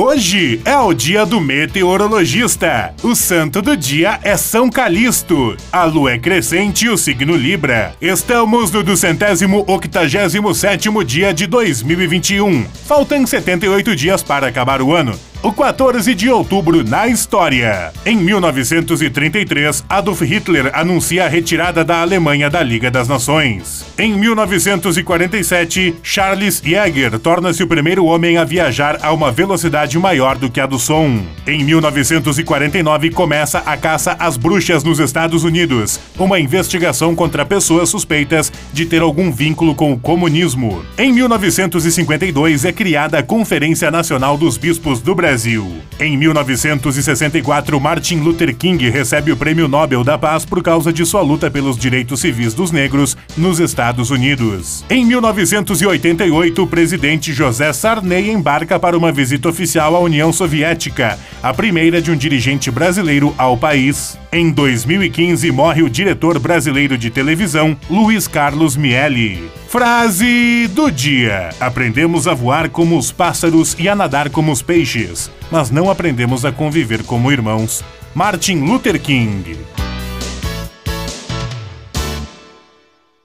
Hoje é o dia do meteorologista. O santo do dia é São Calixto. A lua é crescente e o signo Libra. Estamos no duzentésimo octagésimo sétimo dia de 2021. Faltam 78 dias para acabar o ano. O 14 de outubro na história. Em 1933, Adolf Hitler anuncia a retirada da Alemanha da Liga das Nações. Em 1947, Charles Jäger torna-se o primeiro homem a viajar a uma velocidade maior do que a do som. Em 1949, começa a caça às bruxas nos Estados Unidos, uma investigação contra pessoas suspeitas de ter algum vínculo com o comunismo. Em 1952, é criada a Conferência Nacional dos Bispos do Brasil Brasil. Em 1964, Martin Luther King recebe o Prêmio Nobel da Paz por causa de sua luta pelos direitos civis dos negros nos Estados Unidos. Em 1988, o presidente José Sarney embarca para uma visita oficial à União Soviética, a primeira de um dirigente brasileiro ao país. Em 2015, morre o diretor brasileiro de televisão, Luiz Carlos Miele. Frase do dia: Aprendemos a voar como os pássaros e a nadar como os peixes, mas não aprendemos a conviver como irmãos. Martin Luther King